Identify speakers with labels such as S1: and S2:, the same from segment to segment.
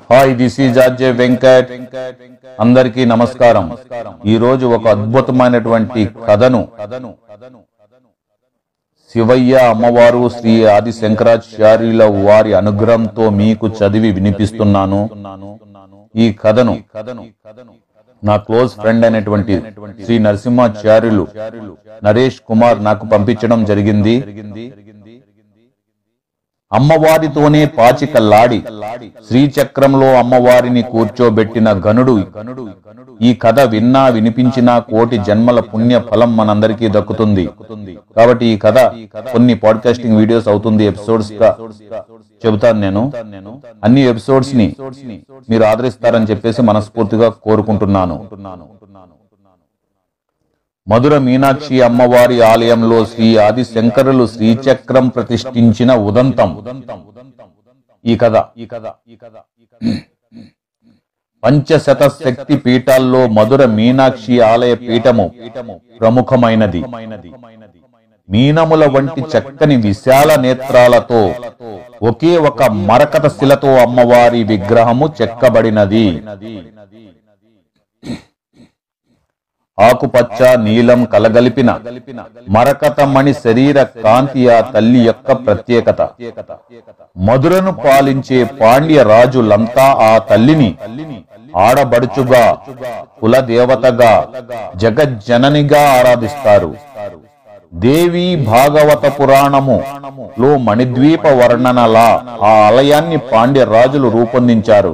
S1: Hi this is RJ Venkat. అందరికీ నమస్కారం. ఈ రోజు ఒక అద్భుతమైనటువంటి కథను శివయ్య అమ్మవారు శ్రీ ఆది శంకరాచార్యుల వారి అనుగ్రహంతో మీకు చదివి వినిపిస్తున్నాను. ఈ కథను నా క్లోజ్ ఫ్రెండ్ అయినటువంటి శ్రీ నరసింహాచార్యులు నరేష్ కుమార్ నాకు పంపించడం జరిగింది. అమ్మవారితోనే పాచికల్లాడి శ్రీచక్రంలో అమ్మవారిని కూర్చోబెట్టిన గనుడు. ఈ కథ విన్నా వినిపించినా కోటి జన్మల పుణ్య ఫలం మనందరికీ దక్కుతుంది. కాబట్టి ఈ కథ కొన్ని పాడ్కాస్టింగ్ వీడియోస్ అవుతుంది ఎపిసోడ్స్గా చెబుతాను నేను. అన్ని ఎపిసోడ్స్ని మీరు ఆదరిస్తారని చెప్పేసి మనస్ఫూర్తిగా కోరుకుంటున్నాను. మధుర మీనాక్షి అమ్మవారి ఆలయంలో శ్రీ ఆది శంకరులు శ్రీచక్రం ప్రతిష్ఠించిన ఉదంతం. ఈ కథ. ఈ కథ ఈ కథ పంచశత శక్తి పీఠాల్లో మధుర మీనాక్షి ఆలయ పీఠము ప్రముఖమైనది. మీనముల వంటి చక్కని విశాల నేత్రాలతో ఒకే ఒక మరకత శిలతో అమ్మవారి విగ్రహము చెక్కబడినది. ఆకుపచ్చ నీలం కలగలిపిన మరకతమణి శరీర కాంతి ఆ తల్లి యొక్క ప్రత్యేకత. మధురను పాలించే పాండ్య రాజులంతా ఆ తల్లిని ఆడబడుచుగా కులదేవతగా జగజ్జననిగా ఆరాధిస్తారు. దేవి భాగవత పురాణము లో మణిద్వీప వర్ణనలా ఆ ఆలయాన్ని పాండ్య రాజులు రూపొందించారు.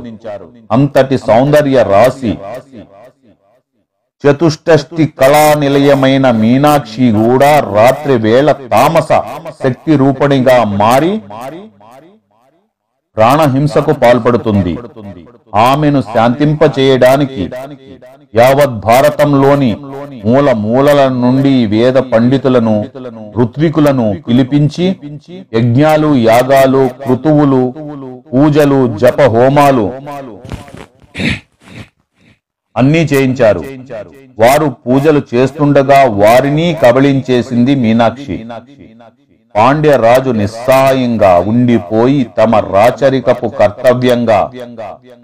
S1: అంతటి సౌందర్య రాశి చతుష్టష్టి కళా నిలయమైన మీనాక్షి కూడా రాత్రి వేళ తామస శక్తి రూపణిగా మారి ప్రాణహింసకు పాల్పడుతుంది. ఆమెను శాంతింపచేయడానికి యావత్ భారతంలోని మూల మూలల నుండి వేద పండితులను ఋత్వికులను పిలిపించి యజ్ఞాలు యాగాలు కృతువులు పూజలు జప హోమాలు అన్నీ చేయించారు. వారు పూజలు చేస్తుండగా వారిని కబళించేసింది మీనాక్షి. పాండ్య రాజు నిస్సహాయంగా ఉండిపోయి తమ రాచరికపు కర్తవ్యంగా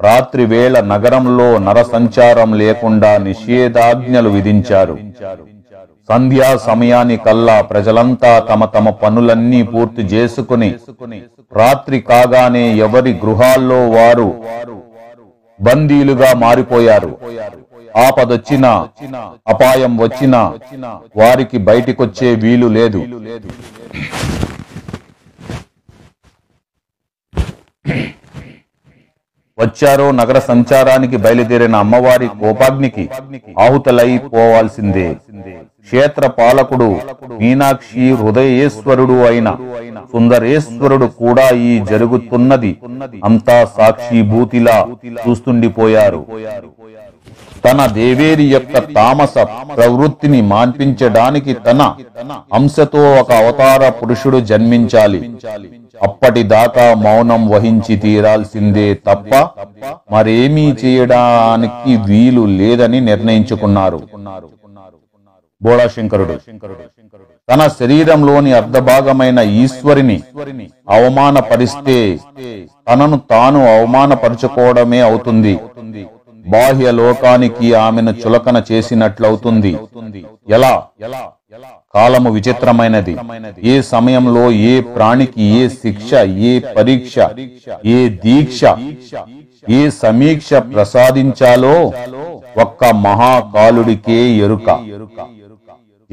S1: రాత్రి వేళ నగరంలో నరసంచారం లేకుండా నిషేధాజ్ఞలు విధించారు. సంధ్యా సమయానికల్లా ప్రజలంతా తమ తమ పనులన్నీ పూర్తి చేసుకుని రాత్రి కాగానే ఎవరి గృహాల్లో వారు బందీలుగా మారిపోయారు. ఆపదొచ్చినా అపాయం వచ్చినా వారికి బయటికొచ్చే వీలు లేదు. వచ్చారో నగర సంచారానికి బయలుదేరిన అమ్మవారి కోపాగ్నికి ఆహుతలైపోవాల్సిందే క్షేత్ర పాలకుడు మీనాక్షి హృదయేశ్వరుడు అయిన సుందరేశ్వరుడు కూడా ఈ జరుగుతున్నది. అంతా సాక్షిభూతిలా చూస్తుండిపోయారు. తన దేవేరి యొక్క తామస ప్రవృత్తిని మాన్పించడానికి తన అంశతో ఒక అవతార పురుషుడు జన్మించాలి. అప్పటిదాకా మౌనం వహించి తీరాల్సిందే తప్ప మరేమీ చేయడానికి వీలు లేదని నిర్ణయించుకున్నారు. బోళాశంకరుడు తన శరీరంలోని అర్ధభాగమైన ఈశ్వరిని అవమానపరిస్తే తనను తాను అవమానపరుచుకోవడమే అవుతుంది. బాహ్య లోకానికి ఆమెను చులకన చేసినట్లవుతుంది. ఎలా? కాలము విచిత్రమైనది. ఏ సమయంలో ఏ ప్రాణికి ఏ శిక్ష ఏ పరీక్ష ఏ దీక్ష ఏ సమీక్ష ప్రసాదించాలో ఒక్క మహాకాలుడికే ఎరుక.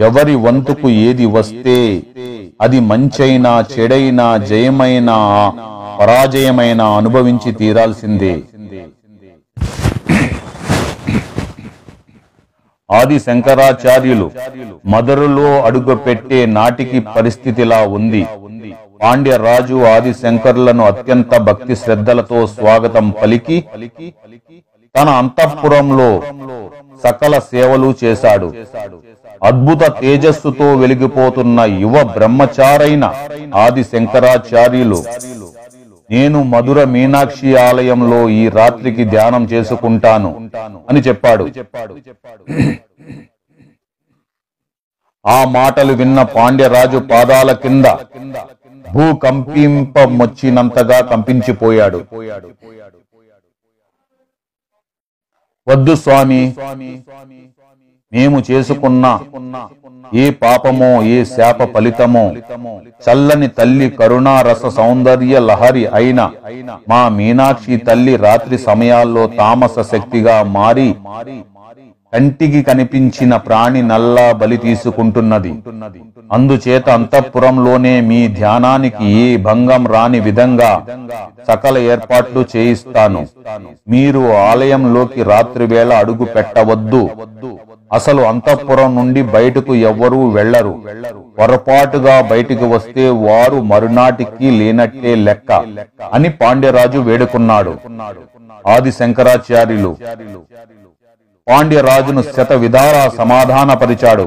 S1: ఎవరి వంతుకు ఏది వస్తే అది మంచైనా చెడైనా జయమైనా పరాజయమైనా అనుభవించి తీరాల్సిందే. ఆది శంకరాచార్యులు మదరులో అడుగుపెట్టే నాటికి పరిస్థితిలా ఉంది. పాండ్యరాజు ఆది శంకరులను అత్యంత భక్తి శ్రద్ధలతో స్వాగతం పలికి తన అంతఃపురంలో సకల సేవలు చేశాడు. అద్భుత తేజస్సుతో వెలిగిపోతున్న యువ బ్రహ్మచారైన ఆది శంకరాచార్యులు నేను మధుర మీనాక్షి ఆలయంలో ఈ రాత్రికి ధ్యానం చేసుకుంటాను అని చెప్పాడు. ఆ మాటలు విన్న పాండ్యరాజు పాదాల కింద భూ భూకంపింపమొచ్చినంతగా కంపించిపోయాడు. వద్దు స్వామి మేము చేసుకున్న ఏ పాపమో ఏ శాప ఫలితమో చల్లని తల్లి కరుణారస సౌందర్య లహరి అయిన మా మీనాక్షి తల్లి రాత్రి సమయాల్లో తామస శక్తిగా మారి కంటికి కనిపించిన ప్రాణి నల్లా బలి తీసుకుంటున్నది. అందుచేత అంతఃపురంలోనే మీ ధ్యానానికి ఏ భంగం రాని విధంగా సకల ఏర్పాట్లు చేయిస్తాను. మీరు ఆలయంలోకి రాత్రి వేళ అడుగు పెట్టవద్దు. అసలు అంతఃపురం నుండి బయటకు ఎవ్వరూ వెళ్ళరు పొరపాటుగా బయటికి వస్తే వారు మరునాటికి లేనట్టే లెక్క అని పాండ్యరాజు వేడుకున్నాడు. ఆది శంకరాచార్యులు పాండ్యరాజును శత విధాల సమాధానపరిచాడు.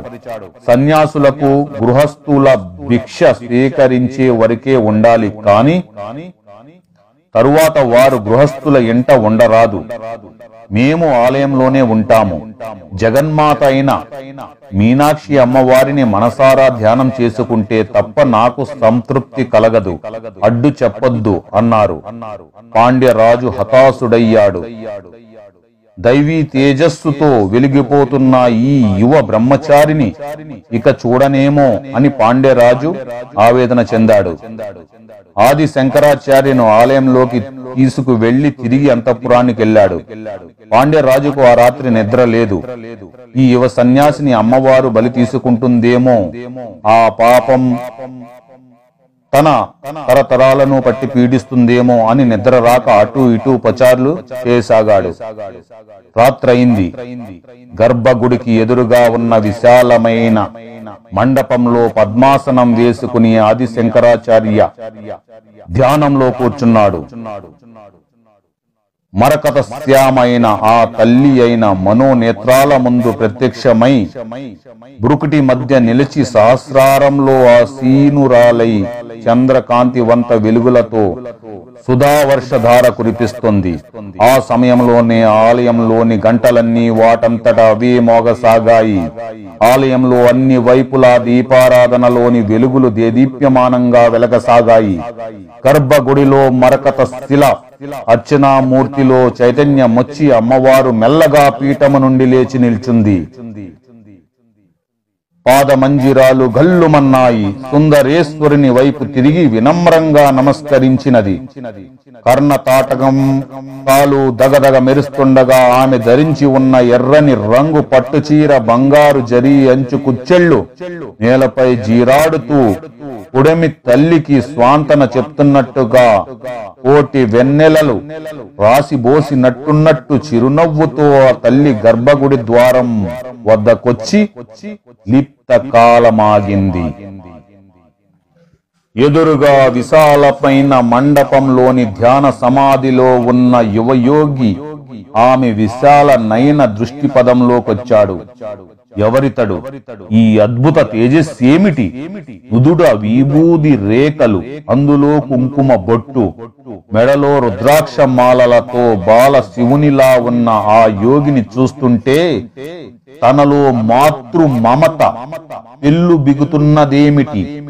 S1: సన్యాసులకు గృహస్థుల భిక్ష స్వీకరించే వరకే ఉండాలి కాని తరువాత వారు గృహస్థుల ఇంట ఉండరాదు. మేము ఆలయంలోనే ఉంటాము. జగన్మాత అయిన మీనాక్షి అమ్మవారిని మనసారా ధ్యానం చేసుకుంటే తప్ప నాకు సంతృప్తి కలగదు. అడ్డు చెప్పొద్దు అన్నారు. పాండ్యరాజు హతాశుడయ్యాడు. దైవీ తేజస్సుతో వెలిగిపోతున్న ఈ యువ బ్రహ్మచారిని ఇక చూడనేమో అని పాండ్యరాజు ఆవేదన చెందాడు. ఆది శంకరాచార్యను ఆలయంలోకి తీసుకు వెళ్ళి తిరిగి అంతఃపురానికి వెళ్ళాడు. పాండ్యరాజుకు ఆ రాత్రి నిద్ర లేదు. ఈ యువ సన్యాసిని అమ్మవారు బలి తీసుకుంటుందేమో? ఆ పాపం తన తరతరాలను పట్టి పీడిస్తుందేమో అని నిద్ర రాక అటు ఇటు పచార్లు చేయసాగాడు రాత్రయింది. గర్భగుడికి ఎదురుగా ఉన్న విశాలమైన మండపంలో పద్మాసనం వేసుకుని ఆది శంకరాచార్య ధ్యానంలో కూర్చున్నాడు. మరకత శ్యామైన ఆ తల్లి అయిన మనోనేత్రాల ముందు ప్రత్యక్షమై బురుకుటి మధ్య నిలిచి సహస్రారంలో ఆ సీనురాలై చంద్రకాంతివంత వెలుగులతో సుధావర్షధార కురిపిస్తుంది. ఆ సమయంలోనే ఆలయంలోని గంటలన్నీ వాటంతట అవే మోగసాగాయి ఆలయంలో అన్ని వైపులా దీపారాధనలోని వెలుగులు దేదీప్యమానంగా వెలగసాగాయి. గర్భగుడిలో మరకత శిల అర్చనామూర్తిలో చైతన్య మొచ్చి అమ్మవారు మెల్లగా పీఠము నుండి లేచి నిల్చుంది. పాదమంజిరాలు గల్లుమన్నాయి. సుందరేశ్వరుని వైపు తిరిగి వినమ్రంగా నమస్కరించినది. కర్ణతాటకం కాలు దగదగ మెరుస్తుండగా ఆమె ధరించి ఉన్న ఎర్రని రంగు పట్టుచీర బంగారు జరీ అంచు కుచ్చెళ్ళు నేలపై జీరాడుతూ ఉడమి తల్లికి స్వాంతన చెప్తున్నట్టుగా కోటి వెన్నెలలు రాసి బోసినట్టున్నట్టు చిరునవ్వుతో ఆ తల్లి గర్భగుడి ద్వారం వద్దకొచ్చి లిప్ కాలమాగింది ఎదురుగా విశాలపైన మండపంలోని ధ్యాన సమాధిలో ఉన్న యువయోగి ఆమె విశాల నయన దృష్టి పదంలోకొచ్చాడు ఎవరితడు? ఈ అద్భుత తేజస్సేమిటి ఉదుడ విభూది రేఖలు అందులో కుంకుమ బొట్టు మెడలో రుద్రాక్ష మాలలతో బాల శివునిలా ఉన్న ఆ యోగిని చూస్తుంటే తనలో మాతృ మమత పెళ్ళు బిగుతున్నదేమిటి?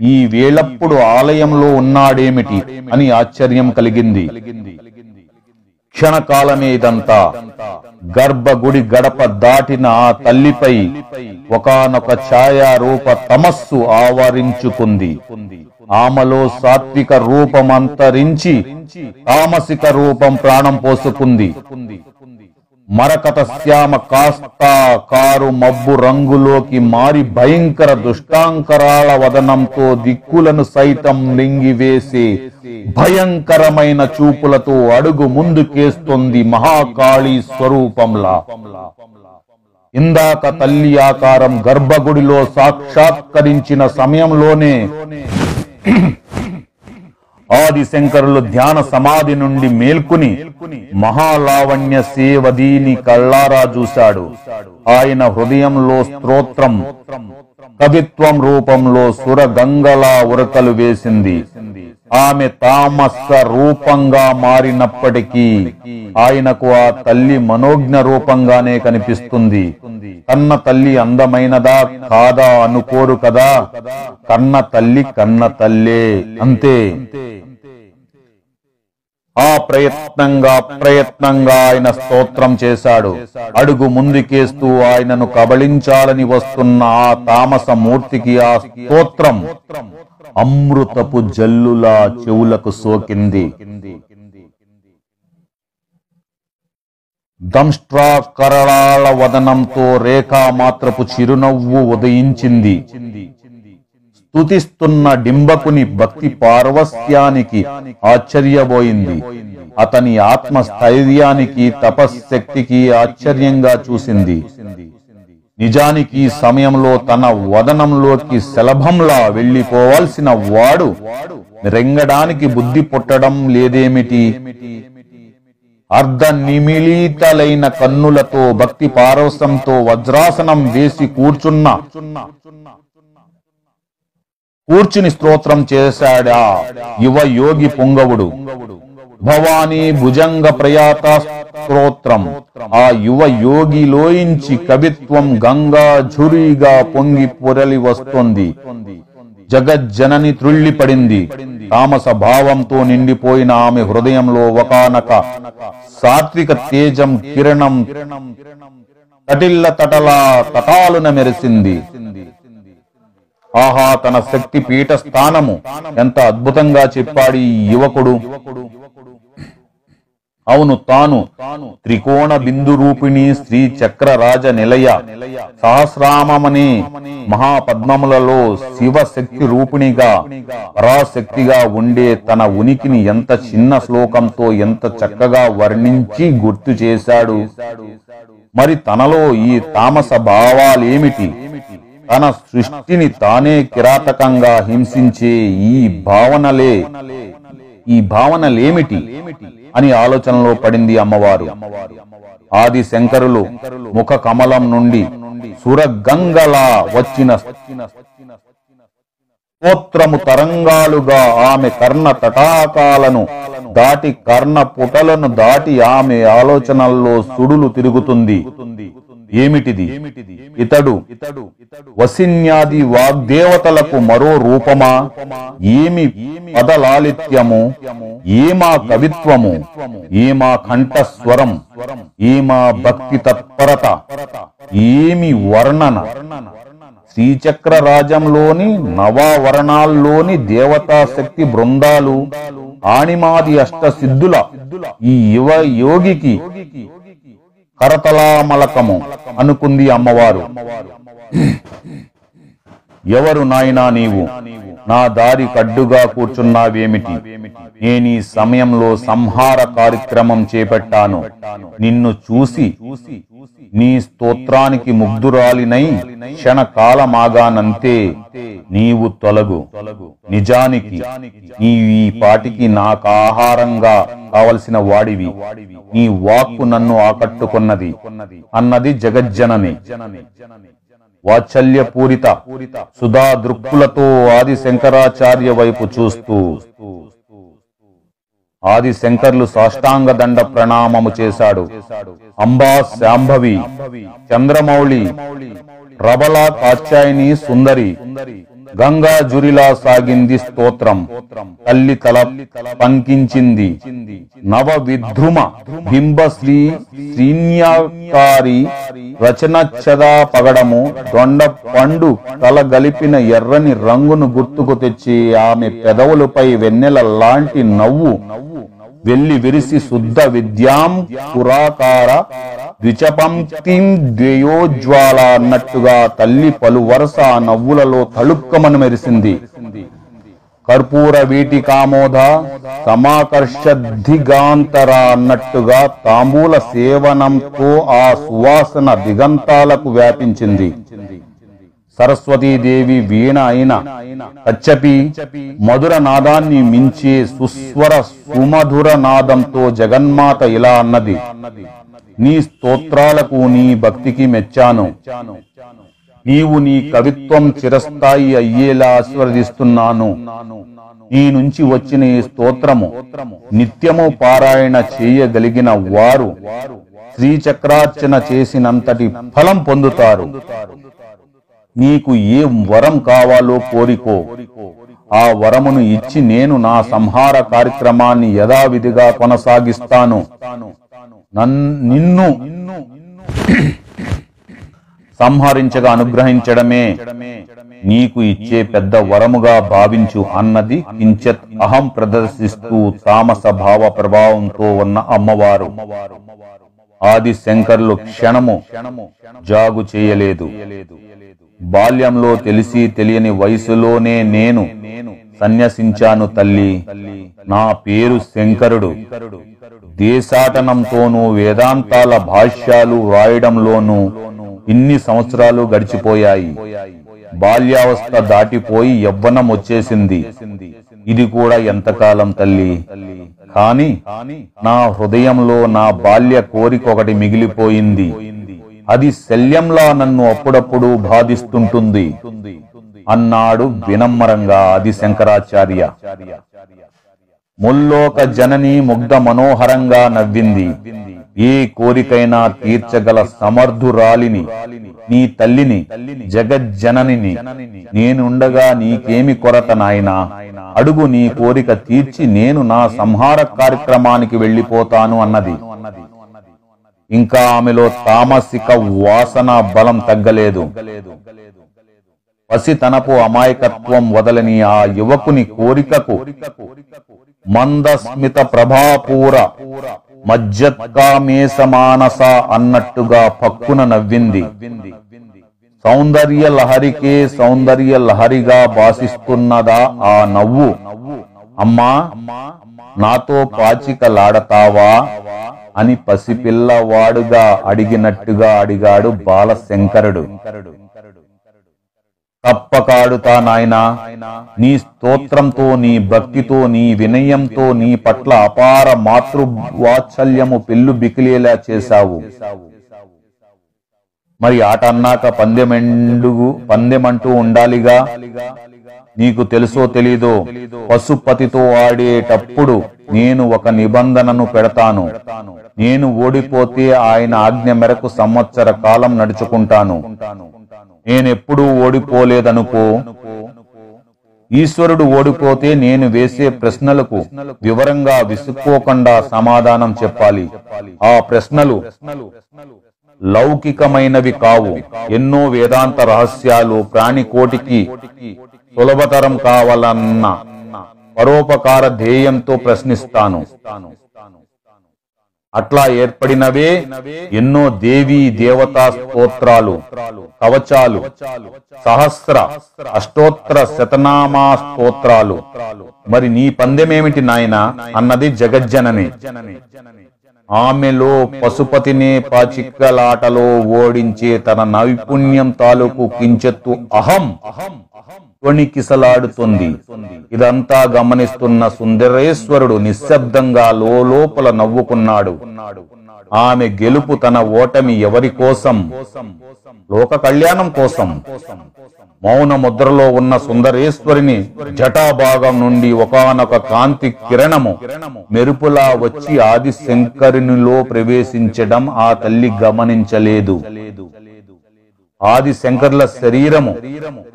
S1: ఈ వేళప్పుడు ఆలయంలో ఉన్నాడేమిటి? అని ఆశ్చర్యం కలిగింది. క్షణకాలమే ఇదంతా. గర్భగుడి గడప దాటిన ఆ తల్లిపై ఒకనొక ఛాయారూప తమస్సు ఆవరించుకుంది. ఆమెలో సాత్విక రూపం అంతరించి తామసిక రూపం ప్రాణం పోసుకుంది. మరకత శ్యామ కాస్తా కారు మబ్బు రంగులోకి మారి భయంకర దుష్టాంకరాల వదనంతో దిక్కులను సైతం లింగివేసి భయంకరమైన చూపులతో అడుగు ముందుకేస్తుంది మహాకాళీ స్వరూపంలా. ఇందాక తల్లి ఆకారం గర్భగుడిలో సాక్షాత్కరించిన సమయంలోనే ఆది శంకరులు ధ్యాన సమాధి నుండి మేల్కుని మహాలావణ్య సేవదీని కళ్ళారా చూశాడు. ఆయన హృదయంలో స్తోత్రం కవిత్వం రూపంలో సురగంగలా ఉరకలు వేసింది. ఆమె తామస రూపంగా మారినప్పటికీ ఆయనకు ఆ తల్లి మనోజ్ఞ రూపంగానే కనిపిస్తుంది. కన్న తల్లి అందమైనదా కాదా అనుకోరు కదా? కన్న తల్లి కన్న తల్లే అంతే. ఆ ప్రయత్నంగా ప్రయత్నంగా ఆయన స్తోత్రం చేశాడు. అడుగు ముందుకేస్తూ ఆయనను కబళించాలని వస్తున్న ఆ తామస మూర్తికి ఆ స్తోత్రం అమృతపు జల్లులా చెవులకు సోకింది. దంష్ట్రా కరళాల వదనంతో రేఖా మాత్రపు చిరునవ్వు ఉదయించింది. స్తుతిస్తున్న డింబకుని భక్తి పార్వస్యానికి ఆశ్చర్యబోయింది. అతని ఆత్మ స్థైర్యానికి తపశ్శక్తికి ఆశ్చర్యంగా చూసింది. నిజానికి ఈ సమయంలో తన వదనంలోకి శలభంలా వెళ్ళిపోవాల్సిన వాడు రెంగడానికి బుద్ధి పుట్టడం లేదేమిటి? అర్ధ నిమిళితలైన కన్నులతో భక్తి పారవసంతో వజ్రాసనం వేసి కూర్చున్న కూర్చుని స్తోత్రం చేశాడా? యువ యోగి పుంగవుడు. భవానీ భుజంగ ప్రయాత స్తోత్రం. ఆ యువ యోగిలోయించి కవిత్వం గంగా ఝురిగా పొంగి పొరలి వస్తోంది. జగజ్జనని త్రుళ్ళిపడింది. తామస భావంతో నిండిపోయిన ఆమె హృదయంలో ఒకనక సాత్విక తేజం కిరణం తటిల్ల తటలా తటాలున మెరిసింది. ఆహా తన శక్తి పీఠ స్థానము ఎంత అద్భుతంగా చెప్పాడు ఈ యువకుడు. అవును తాను త్రికోణ బిందు రూపిణి శ్రీ చక్ర రాజ నిలయ సహస్రామమని మహాపద్మములలో శివ శక్తి రూపిణిగా పరాశక్తిగా ఉండే తన ఉనికిని ఎంత చిన్న శ్లోకంతో ఎంత చక్కగా వర్ణించి గుర్తు చేశాడు. మరి తనలో ఈ తామస భావాలేమిటి? తన సృష్టిని తానే కిరాతకంగా హింసించే ఈ భావనలే. ఈ భావనలేమిటి అని ఆలోచనలో పడింది అమ్మవారు. ఆది శంకరులు ముఖ కమలం నుండి సురగంగలా వచ్చిన స్తోత్రము తరంగాలుగా ఆమె కర్ణ తటాకాలను దాటి కర్ణ పుటలను దాటి ఆమె ఆలోచనల్లో సుడులు తిరుగుతుంది. ఏమిటిది? ఇతడు వసిన్యాది వాగ్దేవతలకు మరో రూపమా? ఏమి పదలాలిత్యము? ఏమా కవిత్వము? ఏమా కంఠస్వరం? ఏమా భక్తి తత్పరత ఏమి వర్ణన? శ్రీచక్ర రాజంలోని నవావరణాల్లోని దేవతా శక్తి బృందాలు ఆణిమాది అష్ట సిద్ధుల ఈ యువ యోగికి కరతలామలకము అనుకుంది అమ్మవారు. ఎవరు నాయనా నీవు? నా దారి కడ్డుగా కూర్చున్నావేమిటి? నేను ఈ సమయంలో సంహార కార్యక్రమం చేపట్టాను. నిన్ను చూసి నీ స్తోత్రానికి ముగ్ధురాలినై క్షణకాలమాగానంతే నీవు తొలగు. నిజానికి నీవు ఈ పాటికి నాకు ఆహారంగా కావలసిన వాడివి. నీ వాక్కు నన్ను ఆకట్టుకున్నది. అన్నది జగజ్జనని వాత్సల్యపూరిత సుధా దృక్కులతో ఆది శంకరాచార్య వైపు చూస్తూ. ఆది శంకర్లు సాష్టాంగ దండ ప్రణామము చేశాడు. అంబా శాంభవి చంద్రమౌళి ప్రబల కాచాయిని సుందరి గంగా జురిలా సాగింది స్తోత్రం. తల్లి తల పంకించింది. నవ విధ్రుమ బింబ శ్రీ శ్రీన్యాకారి రచన చదా పగడము దొండ పండు తల గలిపిన ఎర్రని రంగును గుర్తుకు తెచ్చి ఆమె పెదవులపై వెన్నెల లాంటి నవ్వు వెల్లి విరిసి శుద్ధ విద్యాం పురాకార ద్విచపంక్తిం ద్వయోజ్వాల అన్నట్టుగా తల్లి పలు వరుస నవ్వులలో తళుక్కమని మెరిసింది. కర్పూర వీటి కామోద సమాకర్షద్దిగాంతర అన్నట్టుగా తాంబూల సేవనంతో ఆ సువాసన దిగంతాలకు వ్యాపించింది. సరస్వతీదేవి వీణ అయిన కచ్చపి మధుర నాదాన్ని మించే సుస్వర సుమధుర నాదంతో జగన్మాత ఇలా అన్నది. నీ స్తోత్రాలకు నీ భక్తికి మెచ్చాను. నీవు నీ కవిత్వం చిరస్థాయి అయ్యేలా ఆశీర్వదిస్తున్నాను. నీ నుంచి వచ్చిన ఈ స్తోత్రము నిత్యము పారాయణ చేయగలిగిన వారు శ్రీచక్రార్చన చేసినంతటి ఫలం పొందుతారు. నీకు ఏ వరం కావాలో కోరికో. ఆ వరమును ఇచ్చి నేను నా సంహార కార్యక్రమాన్ని యథావిధిగా కొనసాగిస్తాను. నిన్ను సంహరించగా అనుగ్రహించడమే. నీకు ఇచ్చే పెద్ద వరముగా భావించు అన్నది కించత్ అహం ప్రదర్శిస్తూ తామస భావ ప్రభావంతో ఉన్న అమ్మవారు. ఆది శంకర్లు క్షణము జాగు చేయలేదు. బాల్యంలో తెలిసి తెలియని వయసులోనే నేను సన్యసించాను తల్లి. నా పేరు శంకరుడు. దేశాటనంతోనూ వేదాంతాల భాష్యాలు వ్రాయడంలోనూ ఇన్ని సంవత్సరాలు గడిచిపోయాయి. బాల్యావస్థ దాటిపోయి యవ్వనం వచ్చేసింది. ఇది కూడా ఎంతకాలం తల్లి? కాని నా హృదయంలో నా బాల్య కోరిక ఒకటి మిగిలిపోయింది. అది శల్యంలా నన్ను అప్పుడప్పుడు బాధిస్తుంటుంది. అన్నాడు వినమ్రంగా ఆది శంకరాచార్య ముల్లోక జనని ముగ్ధ మనోహరంగా నవ్వింది. ఏ కోరికైనా తీర్చగల సమర్థురాలిని నీ తల్లిని జగజ్జననిని. నేనుండగా నీకేమి కొరత నాయనా? అడుగు నీ కోరిక తీర్చి నేను నా సంహార కార్యక్రమానికి వెళ్ళిపోతాను అన్నది. ఇంకా ఆమెలో తామసిక వాసన బలం తగ్గలేదు. పసితనపు అమాయకత్వం వదలని ఆ యువకుని కోరికకు మందస్మిత ప్రభాపూర మజ్జత్కామేసమానస అన్నట్టుగా పక్కున నవ్వింది. సౌందర్య లహరికే సౌందర్య లహరిగా భాసిస్తున్నదా ఆ నవ్వు? అమ్మా నాతో పాచికలాడతావా అని పసిపిల్లవాడుగా అడిగినట్టుగా అడిగాడు బాలశంకరుడు. తప్పకాడుతా నాయనా నీ స్తోత్రంతో నీ భక్తితో నీ వినయంతో నీ పట్ల అపార మాతృవాత్సల్యము పెళ్ళు బికిలేలా చేశావు. మరి ఆట అన్నాక పందెమెండుగు పందెమంటూ ఉండాలిగా? నీకు తెలుసో తెలీదో? పశుపతితో ఆడేటప్పుడు నేను ఒక నిబంధనను పెడతాను. నేను ఓడిపోతే ఆయన ఆజ్ఞ మేరకు సంవత్సర కాలం నడుచుకుంటాను. నేనెప్పుడూ ఓడిపోలేదనుకో ఈశ్వరుడు ఓడిపోతే నేను వేసే ప్రశ్నలకు వివరంగా విసుక్కోకుండా సమాధానం చెప్పాలి. ఆ ప్రశ్నలు లౌకికమైనవి కావు. ఎన్నో వేదాంత రహస్యాలు ప్రాణికోటికి సులభతరం కావాలన్న పరోపకార ధ్యేయంతో ప్రశ్నిస్తాను. అట్లా ఏర్పడినవే ఎన్నో దేవీ దేవతా స్తోత్రాలు కవచాలు సహస్ర అష్టోత్తర శతనామా స్తోత్రాలు. మరి నీ పందెమేమిటి నాయన? అన్నది జగజ్జనని. ఆమెలో పశుపతినే పాచిక్కలాటలో ఓడించే తన నైపుణ్యం తాలూకు కించెత్తు అహం. వణికిసలాడుతుంది ఇదంతా గమనిస్తున్న సుందరేశ్వరుడు నిశ్శబ్దంగా లోపల నవ్వుకున్నాడు. ఆమె గెలుపు తన ఓటమి ఎవరి కోసం? లోక కళ్యాణం కోసం. మౌన ముద్రలో ఉన్న సుందరేశ్వరిని జటాభాగం నుండి ఒకానొక కాంతి కిరణము మెరుపులా వచ్చి ఆది శంకరునిలో ప్రవేశించడం ఆ తల్లి గమనించలేదు. ఆది శంకర్ల శరీరము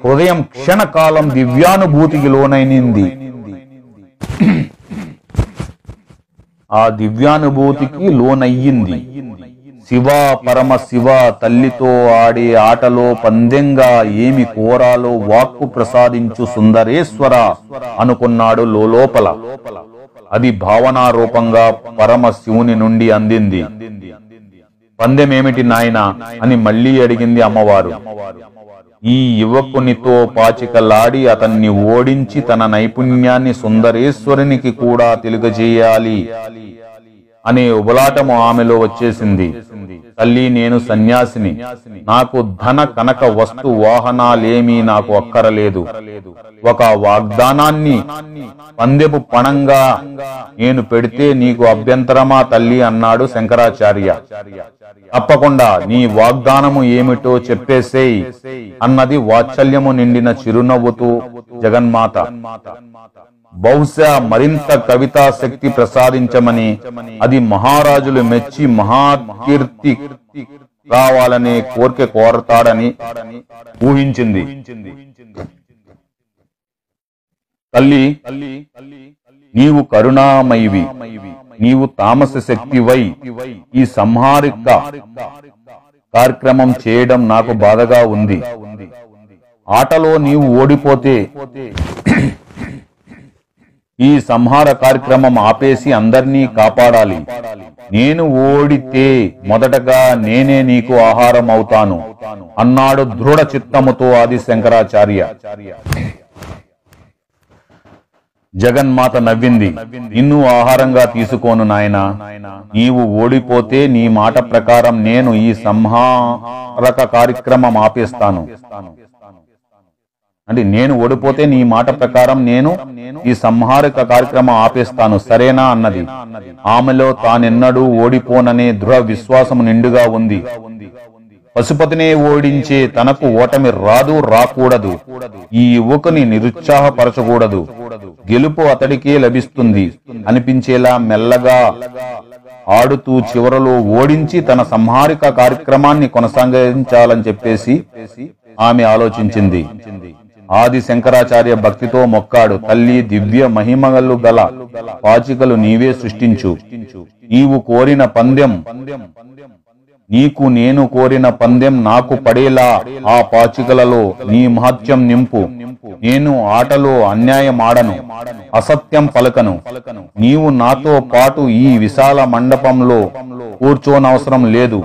S1: హృదయం క్షణకాలం దివ్యానుభూతికి లోనైనింది. ఆ దివ్యానుభూతికి లోనయ్యింది. శివ పరమ శివ తల్లితో ఆడే ఆటలో పందెంగా ఏమి కోరాలో వాక్కు ప్రసాదించు సుందరేశ్వర అనుకున్నాడు లోపల అది భావనారూపంగా పరమ శివుని నుండి అందింది. పందెమేమిటి నాయనా అని మళ్ళీ అడిగింది అమ్మవారు. ఈ యువకునితో పాచికలాడి అతన్ని ఓడించి తన నైపుణ్యాన్ని సుందరేశ్వరునికి కూడా తెలుగజేయాలి. అనే ఉబలాటము ఆమెలో వచ్చేసింది. తల్లి నేను సన్యాసిని. నాకు ధన కనక వస్తు వాహనాలేమీ నాకు అక్కరలేదు. ఒక వాగ్దానాన్ని పందెపు పణంగా నేను పెడితే నీకు అభ్యంతరమా తల్లి? అన్నాడు శంకరాచార్య. తప్పకుండా నీ వాగ్దానము ఏమిటో చెప్పేసేయ్ అన్నది వాత్సల్యము నిండిన చిరునవ్వుతూ జగన్మాత. బహుశా మరింత కవితా శక్తి ప్రసాదించమని అది మహారాజులు మెచ్చి మహాకీర్తి రావాలనే కోరిక కోరతాడని ఊహించింది. తల్లి నీవు కరుణామయివి నీవు తామస శక్తివై ఈ సంహారిక కార్యక్రమం చేయడం నాకు బాధగా ఉంది. ఆటలో నీవు ఓడిపోతే ఈ సంహార కార్యక్రమం ఆపేసి అందర్నీ కాపాడాలి. నేను ఓడితే మొదటగా నేనే నీకు ఆహారం అవుతాను. అన్నాడు దృఢ చిత్తముతో ఆది శంకరాచార్య. జగన్మాత నవ్వింది. నిన్ను ఆహారంగా తీసుకోను నాయనా. నీవు ఓడిపోతే నీ మాట ప్రకారం నేను ఈ సంహారక కార్యక్రమం ఆపేస్తాను. అంటే నేను ఓడిపోతే నీ మాట ప్రకారం నేను ఈ సంహారక కార్యక్రమం ఆపేస్తాను సరేనా అన్నది. ఆమెలో తానెన్నడూ ఓడిపోననే దృఢ విశ్వాసం నిండుగా ఉంది. పశుపతినే ఓడించే తనకు ఓటమి రాదు రాకూడదు. ఈ యువకుని నిరుత్సాహపరచకూడదు. గెలుపు అతడికే లభిస్తుంది. అనిపించేలా మెల్లగా ఆడుతూ చివరలో ఓడించి తన సంహారిక కార్యక్రమాన్ని కొనసాగించాలని చెప్పేసి ఆమె ఆలోచించింది. ఆది శంకరాచార్య భక్తితో మొక్కాడు. తల్లి దివ్య మహిమగలు గల పాచికలు నీవే సృష్టించు. నీవు కోరిన పందెం నీకు నేను కోరిన పందెం నాకు పడేలా ఆ పాచికలలో నీ మహత్యం నింపు. నేను ఆటలో అన్యాయం ఆడను అసత్యం పలకను. నీవు నాతో పాటు ఈ విశాల మండపంలో కూర్చోనవసరం లేదు.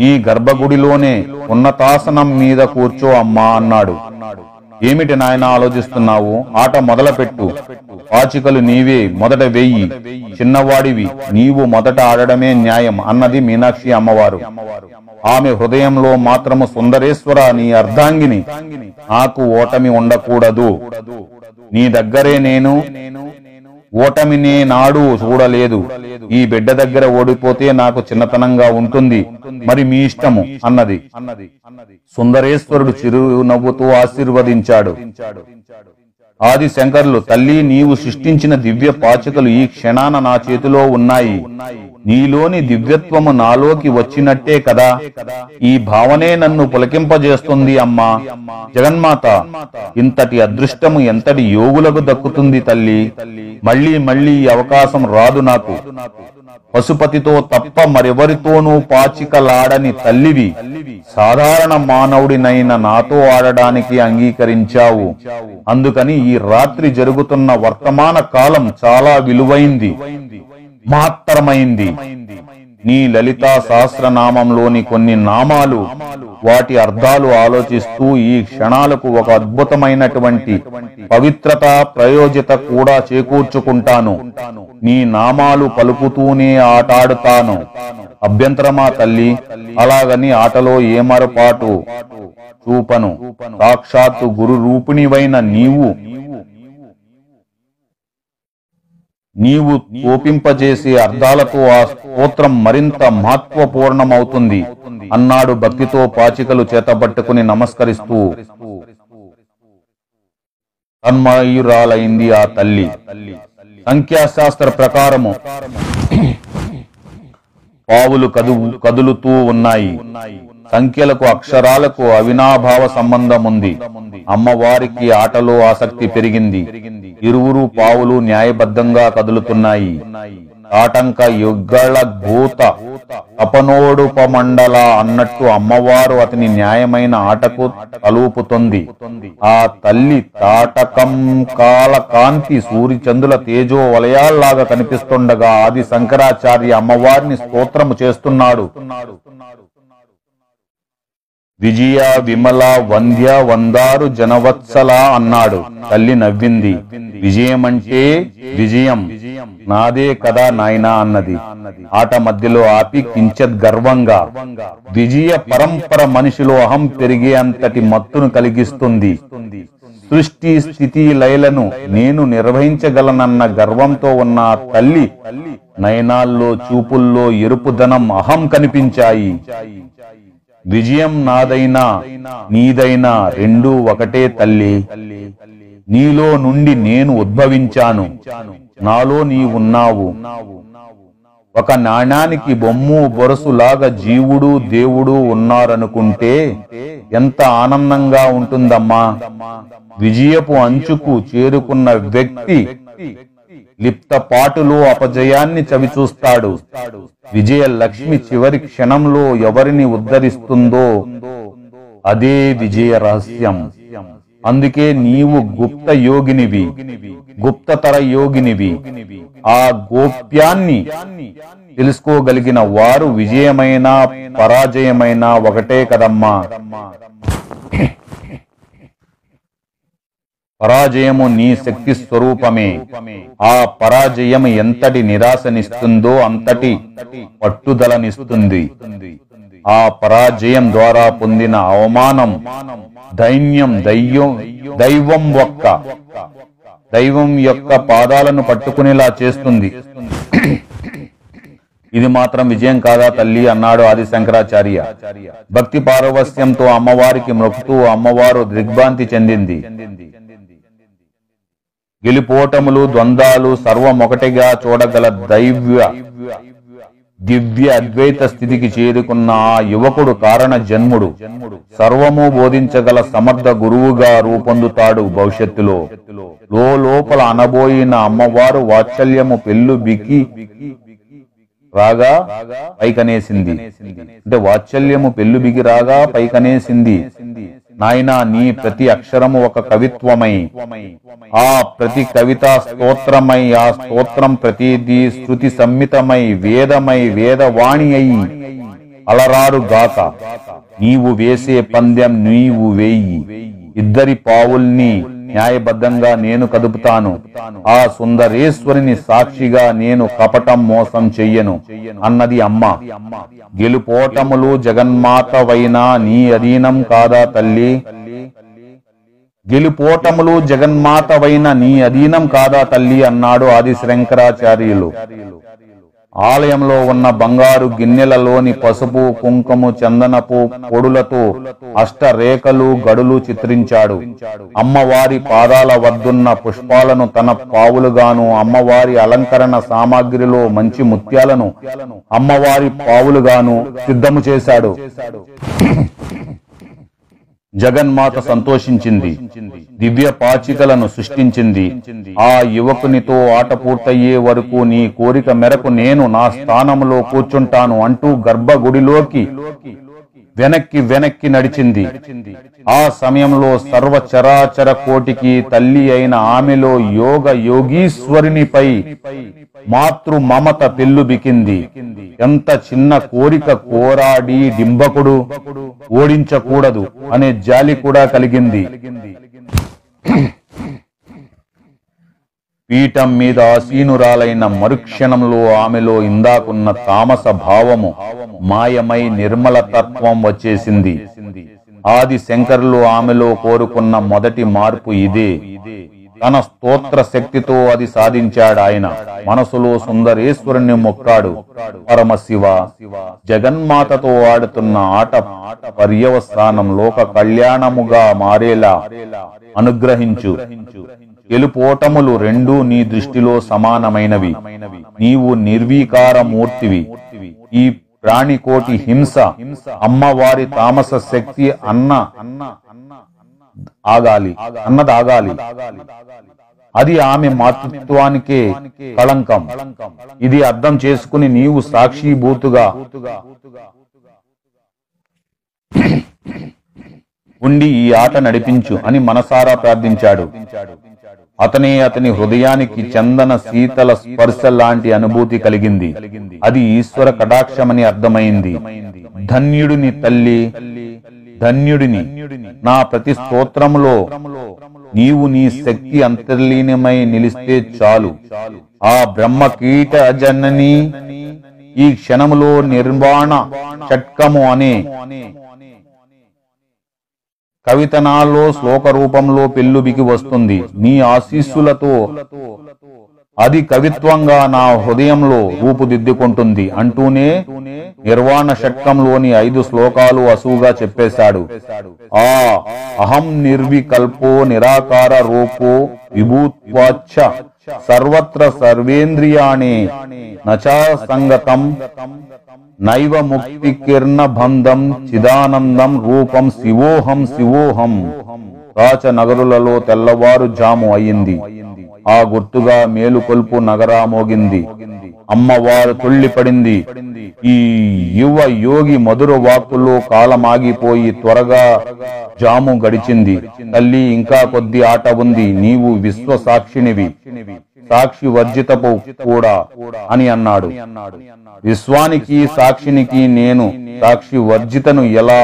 S1: నీ గర్భగుడిలోనే ఉన్నతాసనం మీద కూర్చో అమ్మా అన్నాడు. ఏమిటి నాయన ఆలోచిస్తున్నావు? ఆట మొదలుపెట్టు. పాచికలు నీవే మొదట వెయ్యి చిన్నవాడివి నీవు మొదట ఆడడమే న్యాయం అన్నది మీనాక్షి అమ్మవారు. ఆమె హృదయంలో మాత్రము సుందరేశ్వర నీ అర్ధాంగిని. నాకు ఓటమి ఉండకూడదు. నీ దగ్గరే నేను. ఓటమినే నాడు చూడలేదు. ఈ బిడ్డ దగ్గర ఓడిపోతే నాకు చిన్నతనంగా ఉంటుంది. మరి మీ ఇష్టము అన్నది. అన్నది అన్నది సుందరేశ్వరుడు చిరునవ్వుతూ ఆశీర్వదించాడు. ఆది శంకర్లు తల్లి నీవు సృష్టించిన దివ్య పాచికలు ఈ క్షణాన నా చేతిలో ఉన్నాయి. నీలోని దివ్యత్వము నాలోకి వచ్చినట్టే కదా. ఈ భావనే నన్ను పులకింపజేస్తుంది అమ్మా. జగన్మాత ఇంతటి అదృష్టము ఎంతటి యోగులకు దక్కుతుంది తల్లి. మళ్ళీ మళ్ళీ అవకాశం రాదు నాకు. పశుపతితో తప్ప మరెవరితోనూ పాచికలాడని తల్లివి సాధారణ మానవుడినైన నాతో ఆడడానికి అంగీకరించావు. అందుకని ఈ రాత్రి జరుగుతున్న వర్తమాన కాలం చాలా విలువైంది. మహత్తరమైంది నీ లలితా సహస్రనామంలోని కొన్ని నామాలు వాటి అర్థాలు ఆలోచిస్తూ ఈ క్షణాలకు ఒక అద్భుతమైనటువంటి పవిత్రత ప్రయోజిత కూడా చేకూర్చుకుంటాను. నీ నామాలు పలుకుతూనే ఆటాడుతాను. అభ్యంతరమా తల్లి అలాగని ఆటలో ఏమరపాటు చూపను. సాక్షాత్తు గురు రూపిణివైన నీవు నీవు కోపింపజేసే అర్థాలతో ఆ స్తోత్రం మరింత మహత్వపూర్ణమవుతుంది. అన్నాడు భక్తితో పాచికలు చేతబట్టుకుని నమస్కరిస్తూ. తన్మయురాలైంది ఆ తల్లి. సంఖ్యాశాస్త్ర ప్రకారము పావులు కదు కదులుతూ ఉన్నాయి. సంఖ్యలకు అక్షరాలకు అవినాభావ సంబంధం ఉంది. అమ్మవారికి ఆటలో ఆసక్తి పెరిగింది. ఇరువురు పావులు న్యాయబద్ధంగా కదులుతున్నాయి. ఆటంక యుగ్గళ భూత అపనోడుపమండల అన్నట్టు అమ్మవారు అతని న్యాయమైన ఆటకు తలూపుతుంది. ఆ తల్లి తాటకం కాల కాంతి సూర్యచంద్రుల తేజో వలయాల్లాగా కనిపిస్తుండగా ఆది శంకరాచార్య అమ్మవారిని స్తోత్రము చేస్తున్నాడు. విజయ విమల వంద్య వందారు జనవత్సల అన్నాడు. తల్లి నవ్వింది. విజయమంటే విజయం. నాదే కదా నాయనా అన్నది. ఆట మధ్యలో ఆపి కించత్ గర్వంగా. విజయ పరంపర మనిషిలో అహం పెరిగే అంతటి మత్తును కలిగిస్తుంది. సృష్టి స్థితి లయలను నేను నిర్వహించగలనన్న గర్వంతో ఉన్న తల్లి నయనాల్లో చూపుల్లో ఎరుపుదనం అహం కనిపించాయి. విజయం నాదైనా నీదైనా రెండూ ఒకటే తల్లి. నీలో నుండి నేను ఉద్భవించాను. నాలో నీ ఉన్నావు ఒక నాణానికి బొమ్ము బొరసులాగా జీవుడు దేవుడు ఉన్నారనుకుంటే ఎంత ఆనందంగా ఉంటుందమ్మా. విజయపు అంచుకు చేరుకున్న వ్యక్తి లిప్తపాటులో అపజయాన్ని చవిచూస్తాడు. విజయ లక్ష్మి చివరి క్షణంలో ఎవరిని ఉద్ధరిస్తుందో అదే విజయ రహస్యం. అందుకే నీవు గుప్త యోగినివి గుప్తతర యోగినివి. ఆ గోప్యాన్ని తెలుసుకోగలిగిన వారు విజయమైన పరాజయమైన ఒకటే కదమ్మా. పరాజయము నీ శక్తి స్వరూపమే. ఆ పరాజయం ఎంతటి నిరాశనిస్తుందో అంతటి పట్టుదలనిస్తుంది. ఆ పరాజయం ద్వారా పొందిన అవమానం దైన్యం దయ్యం దైవం ఒక్క. దైవం యొక్క పాదాలను పట్టుకునేలా చేస్తుంది. ఇది మాత్రం విజయం కాదా తల్లి అన్నాడు ఆది శంకరాచార్య భక్తి పారవస్యంతో అమ్మవారికి మొక్కుతూ అమ్మవారు దిగ్భ్రాంతి చెందింది. గెలిపోటములు ద్వంద్వాలు సర్వమొకటిగా చూడగల దైవ్య దివ్య అద్వైత స్థితికి చేరుకున్న ఆ యువకుడు కారణ జన్ముడు. సర్వము బోధించగల సమర్థ గురువుగా రూపొందుతాడు భవిష్యత్తులో. లో లోపల అనబోయిన అమ్మవారు వాత్సల్యము పెళ్ళు బికి రాగా పైకనేసింది. అంటే వాత్సల్యము పెళ్ళు బిగి రాగా పైకనేసింది. నాయనా నీ ప్రతి అక్షరము ఒక కవిత్వమై. ఆ ప్రతి కవిత స్తోత్రమై ఆ స్తోత్రం ప్రతిదీ శృతి సమ్మితమై వేదమై వేదవాణి అయి అలరారు గాక. నీవు వేసే పందెం నీవు వేయి. ఇద్దరి పావుల్ని న్యాయబద్ధంగా నేను కదుపుతాను. ఆ సుందరేశ్వరిని సాక్షిగా నేను కపటం మోసం చెయ్యను అన్నది అమ్మ. గెలుపోటములు జగన్మాతవైనా నీ అధీనం కాదా తల్లి? గెలుపోటములు జగన్మాతవైన నీ అధీనం కాదా తల్లి? అన్నాడు ఆది శంకరాచార్యులు ఆలయంలో ఉన్న బంగారు గిన్నెలలోని పసుపు కుంకుమ చందనపు పొడులతో అష్టరేఖలు గడులు చిత్రించాడు. అమ్మవారి పాదాల వద్దున్న పుష్పాలను తన పావులుగాను అమ్మవారి అలంకరణ సామాగ్రిలో మంచి ముత్యాలను అమ్మవారి పావులుగాను సిద్ధము చేశాడు. జగన్మాత సంతోషించింది. దివ్య పాచికలను సృష్టించింది. ఆ యువకునితో ఆట పూర్తయ్యే వరకు నీ కోరిక మేరకు నేను నా స్థానంలో కూర్చుంటాను అంటూ గర్భగుడిలోకి వెనక్కి వెనక్కి నడిచింది. ఆ సమయంలో సర్వ చరాచర కోటికి తల్లి అయిన ఆమెలో యోగ యోగీశ్వరునిపై మాతృ మమత పెల్లుబికింది ఎంత చిన్న కోరిక కోరాడి డింబకుడు. ఓడించకూడదు అనే జాలి కూడా కలిగింది. పీఠం మీద ఆసీనురాలైన మరుక్షణంలో ఆమెలో ఇందాకున్న తామస భావము. మాయమై నిర్మల తత్వం వచ్చేసింది. ఆది శంకరులు ఆమెలో కోరుకున్న మొదటి మార్పు ఇదే. తన స్తోత్ర శక్తితో అది సాధించాడు ఆయన. మనసులో సుందరేశ్వరుని మొక్కాడు. పరమశివ జగన్మాతతో ఆడుతున్న ఆట పర్యవస్థానం లోక కళ్యాణముగా మారేలా అనుగ్రహించు. గెలుపోటములు రెండూ నీ దృష్టిలో సమానమైనవి. నీవు నిర్వీకార మూర్తివి ఈ ప్రాణికోటి హింస అమ్మవారి తామస శక్తి అన్న ఆగాలి అన్నది ఆగాలి అది ఆమె మాతృత్వానికే కళంకం. ఇది అర్థం చేసుకుని నీవు సాక్షిభూతుగా ఉండి ఈ ఆట నడిపించు అని మనసారా ప్రార్థించాడు. అతనే అతని హృదయానికి చందన శీతల స్పర్శ లాంటి అనుభూతి కలిగింది. అది ఈశ్వర కటాక్షమని అర్థమైంది. ధన్యుడిని తల్లి ధన్యుడిని నా ప్రతి స్తోత్రములో నీవు నీ శక్తి అంతర్లీనమై నిలిస్తే చాలు. ఆ బ్రహ్మ కీట జనని ఈ క్షణములో నిర్వాణ షట్కము అనే కవితనాల్లో శ్లోక రూపంలో పెళ్ళుబికి వస్తుంది. నీ ఆశీస్సులతో. అది కవిత్వంగా నా హృదయంలో రూపుదిద్దుకుంటుంది. అంటూనే నిర్వాణ షట్కంలోని ఐదు శ్లోకాలు అసువుగా చెప్పేశాడు. ఆ అహం నిర్వికల్పో నిరాకార రూపో విభూత్వాచ్చ సర్వత్ర సర్వేంద్రియాణి నచా సంగతం నైవ ముక్తి కిర్ణ బంధం చిదానందం రూపం శివోహం శివోహం. రాచ నగరులలో తెల్లవారు జాము అయింది. ఆ గుర్తుగా మేలుకొల్పు నగరా మోగింది. అమ్మవారు తుళ్ళిపడింది. ఈ యువ యోగి మధుర వాక్కులు కాలమాగిపోయి త్వరగా జాము గడిచింది. తల్లి ఇంకా కొద్ది ఆట ఉంది. నీవు విశ్వ సాక్షినివి సాక్షి వర్జితపు కూడా అని అన్నాడు. విశ్వానికి సాక్షినికి నేను సాక్షి వర్జితను ఎలా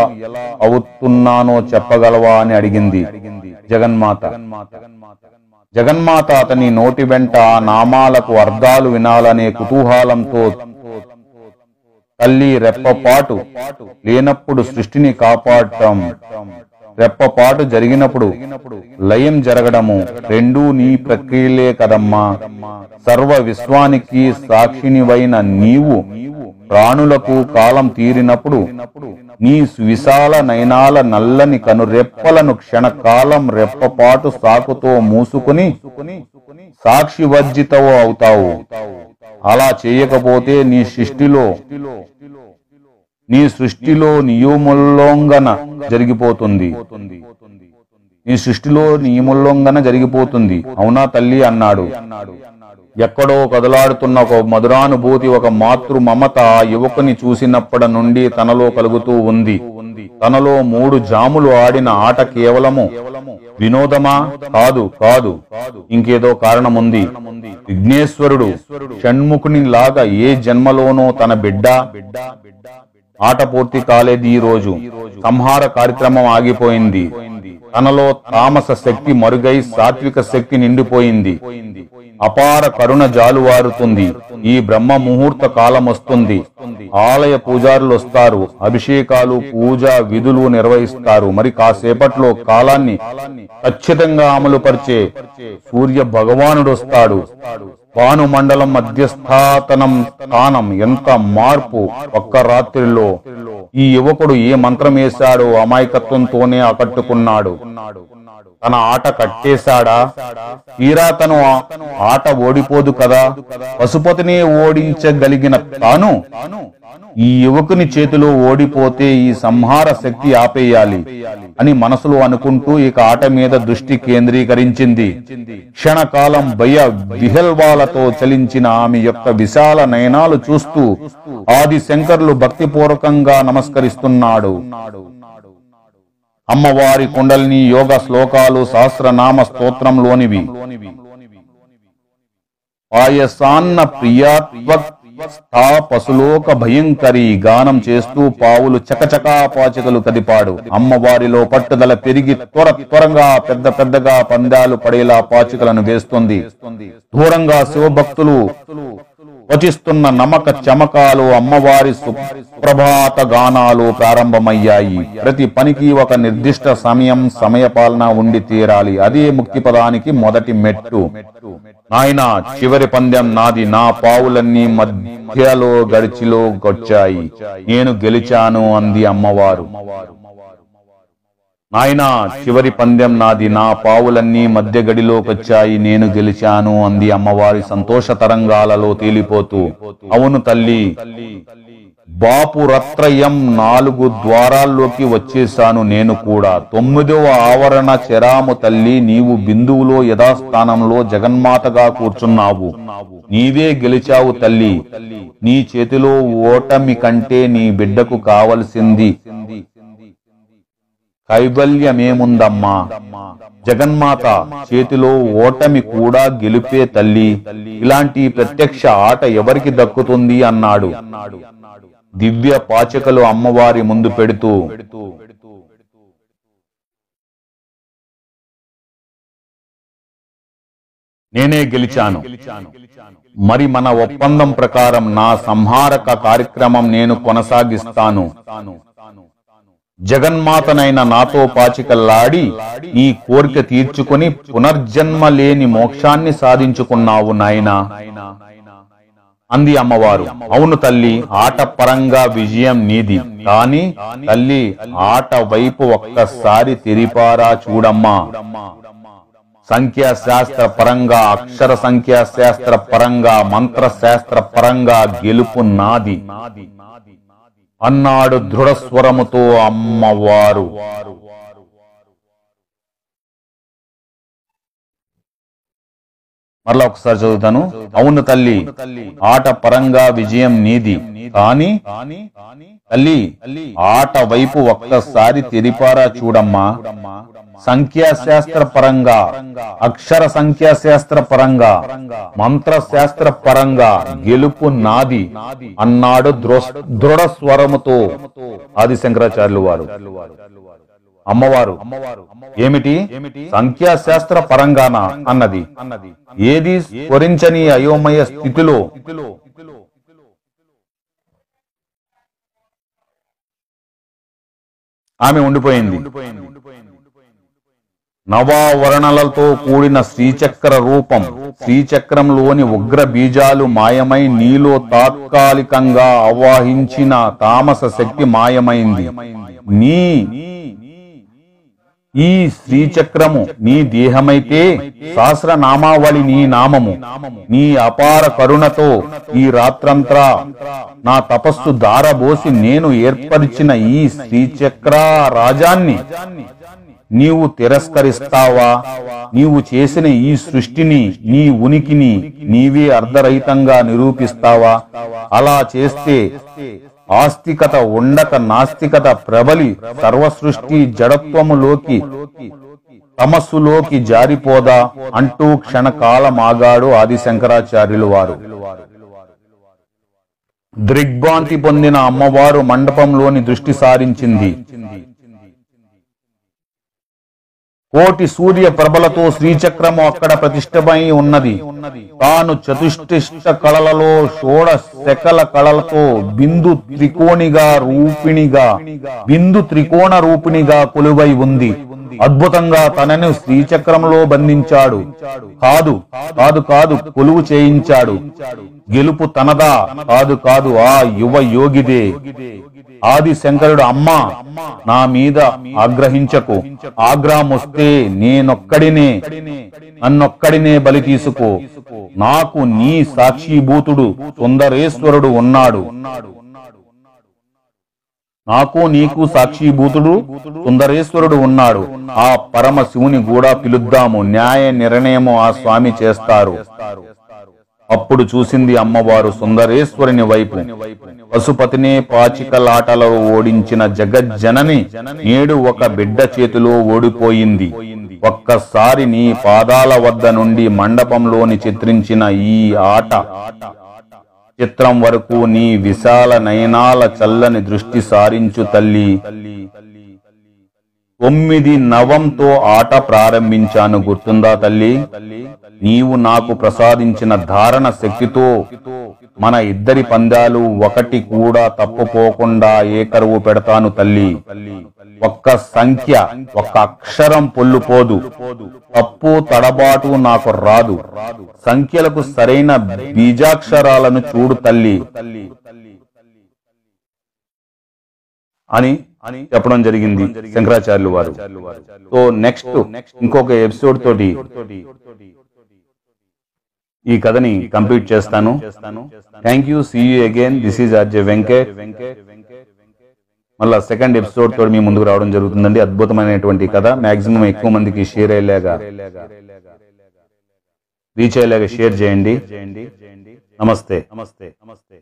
S1: అవుతున్నానో చెప్పగలవా అని అడిగింది జగన్మాత. జగన్మాత అతని నోటి వెంట ఆ నామాలకు అర్థాలు వినాలనే కుతూహలంతో తల్లి రెప్పపాటు లేనప్పుడు సృష్టిని కాపాడటం రెప్పపాటు జరిగినప్పుడు లయం జరగడము రెండూ నీ ప్రక్రియలే కదమ్మా. సర్వ విశ్వానికి సాక్షినివైన నీవు ప్రాణులకు కాలం తీరినప్పుడు నీ విశాల నయనాల నల్లని కనురెప్పలను క్షణకాలం రెప్పపాటు సాకుతో మూసుకుని సాక్షి వర్జితవు అవుతావు. అలా చేయకపోతే నీ సృష్టిలో నీ సృష్టిలో నియముల్లోంగన జరిగిపోతుంది. నీ సృష్టిలో నియముల్లోంగన జరిగిపోతుంది. అవునా తల్లి అన్నాడు. ఎక్కడో కదలాడుతున్న ఒక మధురానుభూతి ఒక మాతృ మమత యువకుని చూసినప్పటి నుండి తనలో కలుగుతూ ఉంది. తనలో మూడు జాములు ఆడిన ఆట కేవలము వినోదమా? కాదు కాదు. ఇంకేదో కారణం ఉంది విఘ్నేశ్వరుడు షణ్ముఖుని లాగా ఏ జన్మలోనో తన బిడ్డ ఆట పూర్తి కాలేదు ఈ రోజు. సంహార కార్యక్రమం ఆగిపోయింది. తనలో తామస శక్తి మరుగై సాత్విక శక్తి నిండిపోయింది. అపార కరుణ జాలువారుతుంది. ఈ బ్రహ్మ ముహూర్త కాలం వస్తుంది. ఆలయ పూజారులు వస్తారు. అభిషేకాలు పూజ విధులు నిర్వహిస్తారు. మరి కాసేపట్లో కాలాన్ని ఖచ్చితంగా అమలు పరిచే సూర్య భగవానుడు వస్తాడు. భాను మండలం మధ్యస్థాతనం స్థానం. ఎంత మార్పు ఒక్క రాత్రిలో. ఈ యువకుడు ఏ మంత్రం వేశాడో అమాయకత్వంతోనే ఆకట్టుకున్నాడు. తన ఆట కట్టేశాడా? తీరా తను ఆ- ఆట ఓడిపోదు కదా? పశుపతిని ఓడించగలిగిన తాను ఈ యువకుని చేతిలో ఓడిపోతే ఈ సంహార శక్తి ఆపేయాలి అని మనసులో అనుకుంటూ ఇక ఆట మీద దృష్టి కేంద్రీకరించింది. క్షణకాలం భయ విహల్వాలతో చలించిన ఆమె యొక్క విశాల నయనాలు చూస్తూ ఆది శంకర్లు భక్తిపూర్వకంగా నమస్కరిస్తున్నాడు. అమ్మవారి కుండలిని యోగ శ్లోకాలు సహస్రనామ స్తోత్రంలోనివి. పాయసాన్న ప్రియాత్వ స్థా పశులోక భయంకరి గానం చేస్తూ పావులు చకచకా పాచికలు కదిపాడు అమ్మవారిలో పట్టుదల పెరిగి త్వర త్వరగా పెద్ద పెద్దగా పందాలు పడేలా పాచికలను వేస్తుంది. దూరంగా శివభక్తులు వచిస్తున్న నమక చమకాలు అమ్మవారి సుప్రభాత గానాలు ప్రారంభమయ్యాయి. ప్రతి పనికి ఒక నిర్దిష్ట సమయం సమయపాలన ఉండి తీరాలి. అదే ముక్తి పదానికి మొదటి మెట్టు. నాయనా చివరి పందెం నాది. నా పావులన్నీ మధ్యలో గడిచిలో గొచ్చాయి. నేను గెలిచాను అంది అమ్మవారు. నాయనా చివరి పందెం నాది. నా పావులన్నీ మధ్య గడిలోకొచ్చాయి నేను గెలిచాను అంది అమ్మవారి సంతోష తరంగాలలో తేలిపోతూ. అవును తల్లి. బాపు రత్రయం నాలుగు ద్వారాల్లోకి వచ్చేశాను నేను కూడా. తొమ్మిదవ ఆవరణ చెరాము తల్లి నీవు బిందువులో యథాస్థానంలో జగన్మాతగా కూర్చున్నావు. నీవే గెలిచావు తల్లి. నీ చేతిలో ఓటమి కంటే నీ బిడ్డకు కావలసింది. కైవల్యమేముందమ్మా? జగన్మాత చేతిలో ఓటమి కూడా గెలిపే తల్లి. ఇలాంటి ప్రత్యక్ష ఆట ఎవరికి దక్కుతుంది? అన్నాడు. దివ్య పాచకలు అమ్మవారి ముందు పెడుతూ. నేనే గెలిచాను. మరి మన ఒప్పందం ప్రకారం నా సంహారక కార్యక్రమం నేను కొనసాగిస్తాను. జగన్మాతనైన నాతో పాచికల్లాడి నీ కోరిక తీర్చుకుని పునర్జన్మ లేని మోక్షాన్ని సాధించుకున్నావు నాయనా. అంది అమ్మవారు అవును తల్లి ఆట పరంగా విజయం నీది. కాని తల్లి ఆట వైపు ఒక్కసారి తెరిపారా చూడమ్మా. సంఖ్యాశాస్త్ర పరంగా అక్షర సంఖ్యాశాస్త్ర పరంగా మంత్రశాస్త్ర పరంగా గెలుపు నాది. అన్నాడు దృఢ స్వరముతో అమ్మవారు. మరలా ఒకసారి చదువుతాను. అవును తల్లి ఆట పరంగా విజయం నీది. కాని తల్లి ఆట వైపు ఒక్కసారి తెరిపారా చూడమ్మా. సంఖ్యాశాస్త్ర పరంగా అక్షర సంఖ్యాశాస్త్ర పరంగా మంత్రశాస్త్ర పరంగా గెలుపు నాది అన్నాడు దృఢ స్వరముతో ఆది శంకరాచార్యులు వారు. అమ్మవారు. ఏమిటి? సంఖ్యాశాస్త్ర పరంగానా అన్నది. ఏది స్ఫురించని అయోమయ స్థితిలో? ఆమె ఉండిపోయింది. నవావరణలతో కూడిన శ్రీచక్ర రూపం. శ్రీచక్రంలోని ఉగ్ర బీజాలు మాయమై నీలో తాత్కాలికంగా ఆవాహించిన తామస శక్తి మాయమైంది. నీ ఈ శ్రీచక్రము నీ దేహమైతే సహస్రనామావళి నీ నామము. నీ అపార కరుణతో ఈ రాత్రంతా నా తపస్సు దారబోసి నేను ఏర్పరిచిన ఈ శ్రీచక్ర రాజాన్ని నీవు తిరస్కరిస్తావా? నీవు చేసిన ఈ సృష్టిని నీ ఉనికిని నీవే అర్ధరహితంగా నిరూపిస్తావా? అలా చేస్తే ఆస్తికత ఉండక నాస్తికత ప్రబలి సర్వసృష్టి జడత్వములోకి తమస్సులోకి జారిపోదా అంటూ క్షణకాలమాగాడు ఆది శంకరాచార్యులు వారు. దృగ్భాంతి పొందిన అమ్మవారు మండపంలోని దృష్టి సారించింది. కోటి సూర్య ప్రభలతో శ్రీచక్రము అక్కడ ప్రతిష్టమై ఉన్నది. తాను చతుష్టిష్ట కళలలో షోడ శకల కళలతో బిందు త్రికోణిగా రూపిణిగా బిందు త్రికోణ రూపిణిగా కొలువై ఉంది. అద్భుతంగా తనను శ్రీచక్రంలో బంధించాడు. కాదు కాదు కాదు కొలువు చేయించాడు. గెలుపు తనదా? కాదు కాదు ఆ యువ యోగిదే. ఆది శంకరుడు అమ్మా నా మీద ఆగ్రహించకు. ఆగ్రహం వస్తే నేనొక్కడినే నన్నొక్కడినే బలి తీసుకో. నాకు నీ సాక్షిభూతుడు సుందరేశ్వరుడు ఉన్నాడు. నాకు నీకు సాక్షిభూతుడు సుందరేశ్వరుడు ఉన్నాడు. ఆ పరమ శివుని కూడా పిలుద్దాము. న్యాయ నిర్ణయము ఆ స్వామి చేస్తారు. అప్పుడు చూసింది అమ్మవారు సుందరేశ్వరుని వైపు. పశుపతిని పాచికలాటలో ఓడించిన జగజ్జనని నేడు ఒక బిడ్డ చేతిలో ఓడిపోయింది. ఒక్కసారి నీ పాదాల వద్ద నుండి మండపంలోని చిత్రించిన ఈ ఆట చిత్రం వరకు నీ విశాల నయనాల చల్లని దృష్టి సారించు తల్లి. తొమ్మిది నవంతో ఆట ప్రారంభించాను. గుర్తుందా తల్లి? నీవు నాకు ప్రసాదించిన ధారణ శక్తితో మన ఇద్దరి పందాలు ఒకటి కూడా తప్పుపోకుండా ఏకరువు పెడతాను తల్లి. ఒక్క సంఖ్య ఒక్క అక్షరం పొల్లుపోదు. తప్పు తడబాటు నాకు రాదు. సంఖ్యలకు సరైన బీజాక్షరాలను చూడు తల్లి. అని చెప్పడం జరిగింది శంకరాచార్యులు వారు. సో నెక్స్ట్ ఇంకొక ఎపిసోడ్ తోటి. ఈ కథని కంప్లీట్ చేస్తాను. Thank you see you again this is Ajay Venkat మళ్ళా సెకండ్ ఎపిసోడ్ తోటి మీ ముందుకు రావడం జరుగుతుందండి. అద్భుతమైనటువంటి కథ. మాక్సిమం ఎక్కువ మందికి షేర్ అయ్యేలాగా రీచ్ అయ్యేలాగా షేర్ చేయండి. నమస్తే నమస్తే నమస్తే.